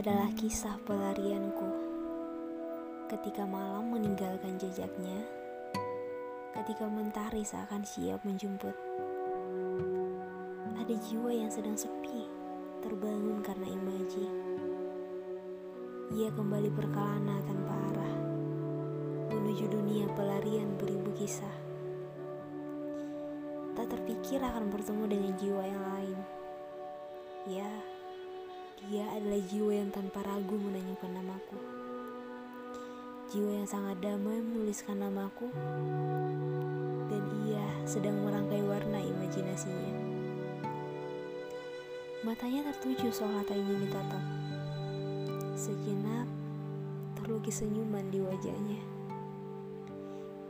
adalah kisah pelarianku. Ketika malam meninggalkan jejaknya, ketika mentari seakan siap menjemput. Ada jiwa yang sedang sepi, terbangun karena imaji. Ia kembali berkelana tanpa arah, menuju dunia pelarian beribu kisah. Tak terpikir akan bertemu dengan jiwa yang lain. Ya, dia adalah jiwa yang tanpa ragu menanyakan namaku. Jiwa yang sangat damai menuliskan namaku. Dan ia sedang merangkai warna imajinasinya. Matanya tertuju seolah tak ingin ditatap. Sejenak terlukis senyuman di wajahnya.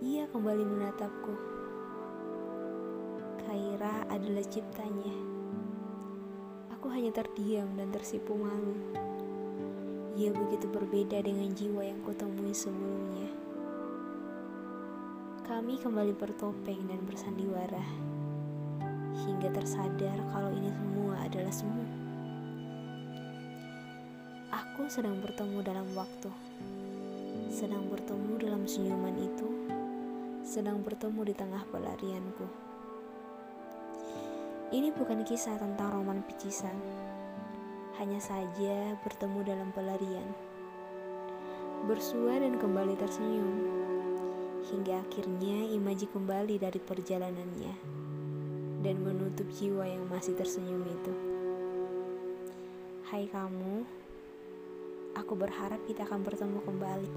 Ia kembali menatapku. Kaira adalah ciptanya. Hanya terdiam dan tersipu malu. Ia begitu berbeda dengan jiwa yang kutemui sebelumnya. Kami kembali bertopeng dan bersandiwara hingga tersadar kalau ini semua adalah semu. Aku sedang bertemu dalam waktu, sedang bertemu dalam senyuman itu, sedang bertemu di tengah pelarianku. Ini bukan kisah tentang roman picisan, hanya saja bertemu dalam pelarian, bersua dan kembali tersenyum, hingga akhirnya imaji kembali dari perjalanannya dan menutup jiwa yang masih tersenyum itu. Hai kamu, aku berharap kita akan bertemu kembali.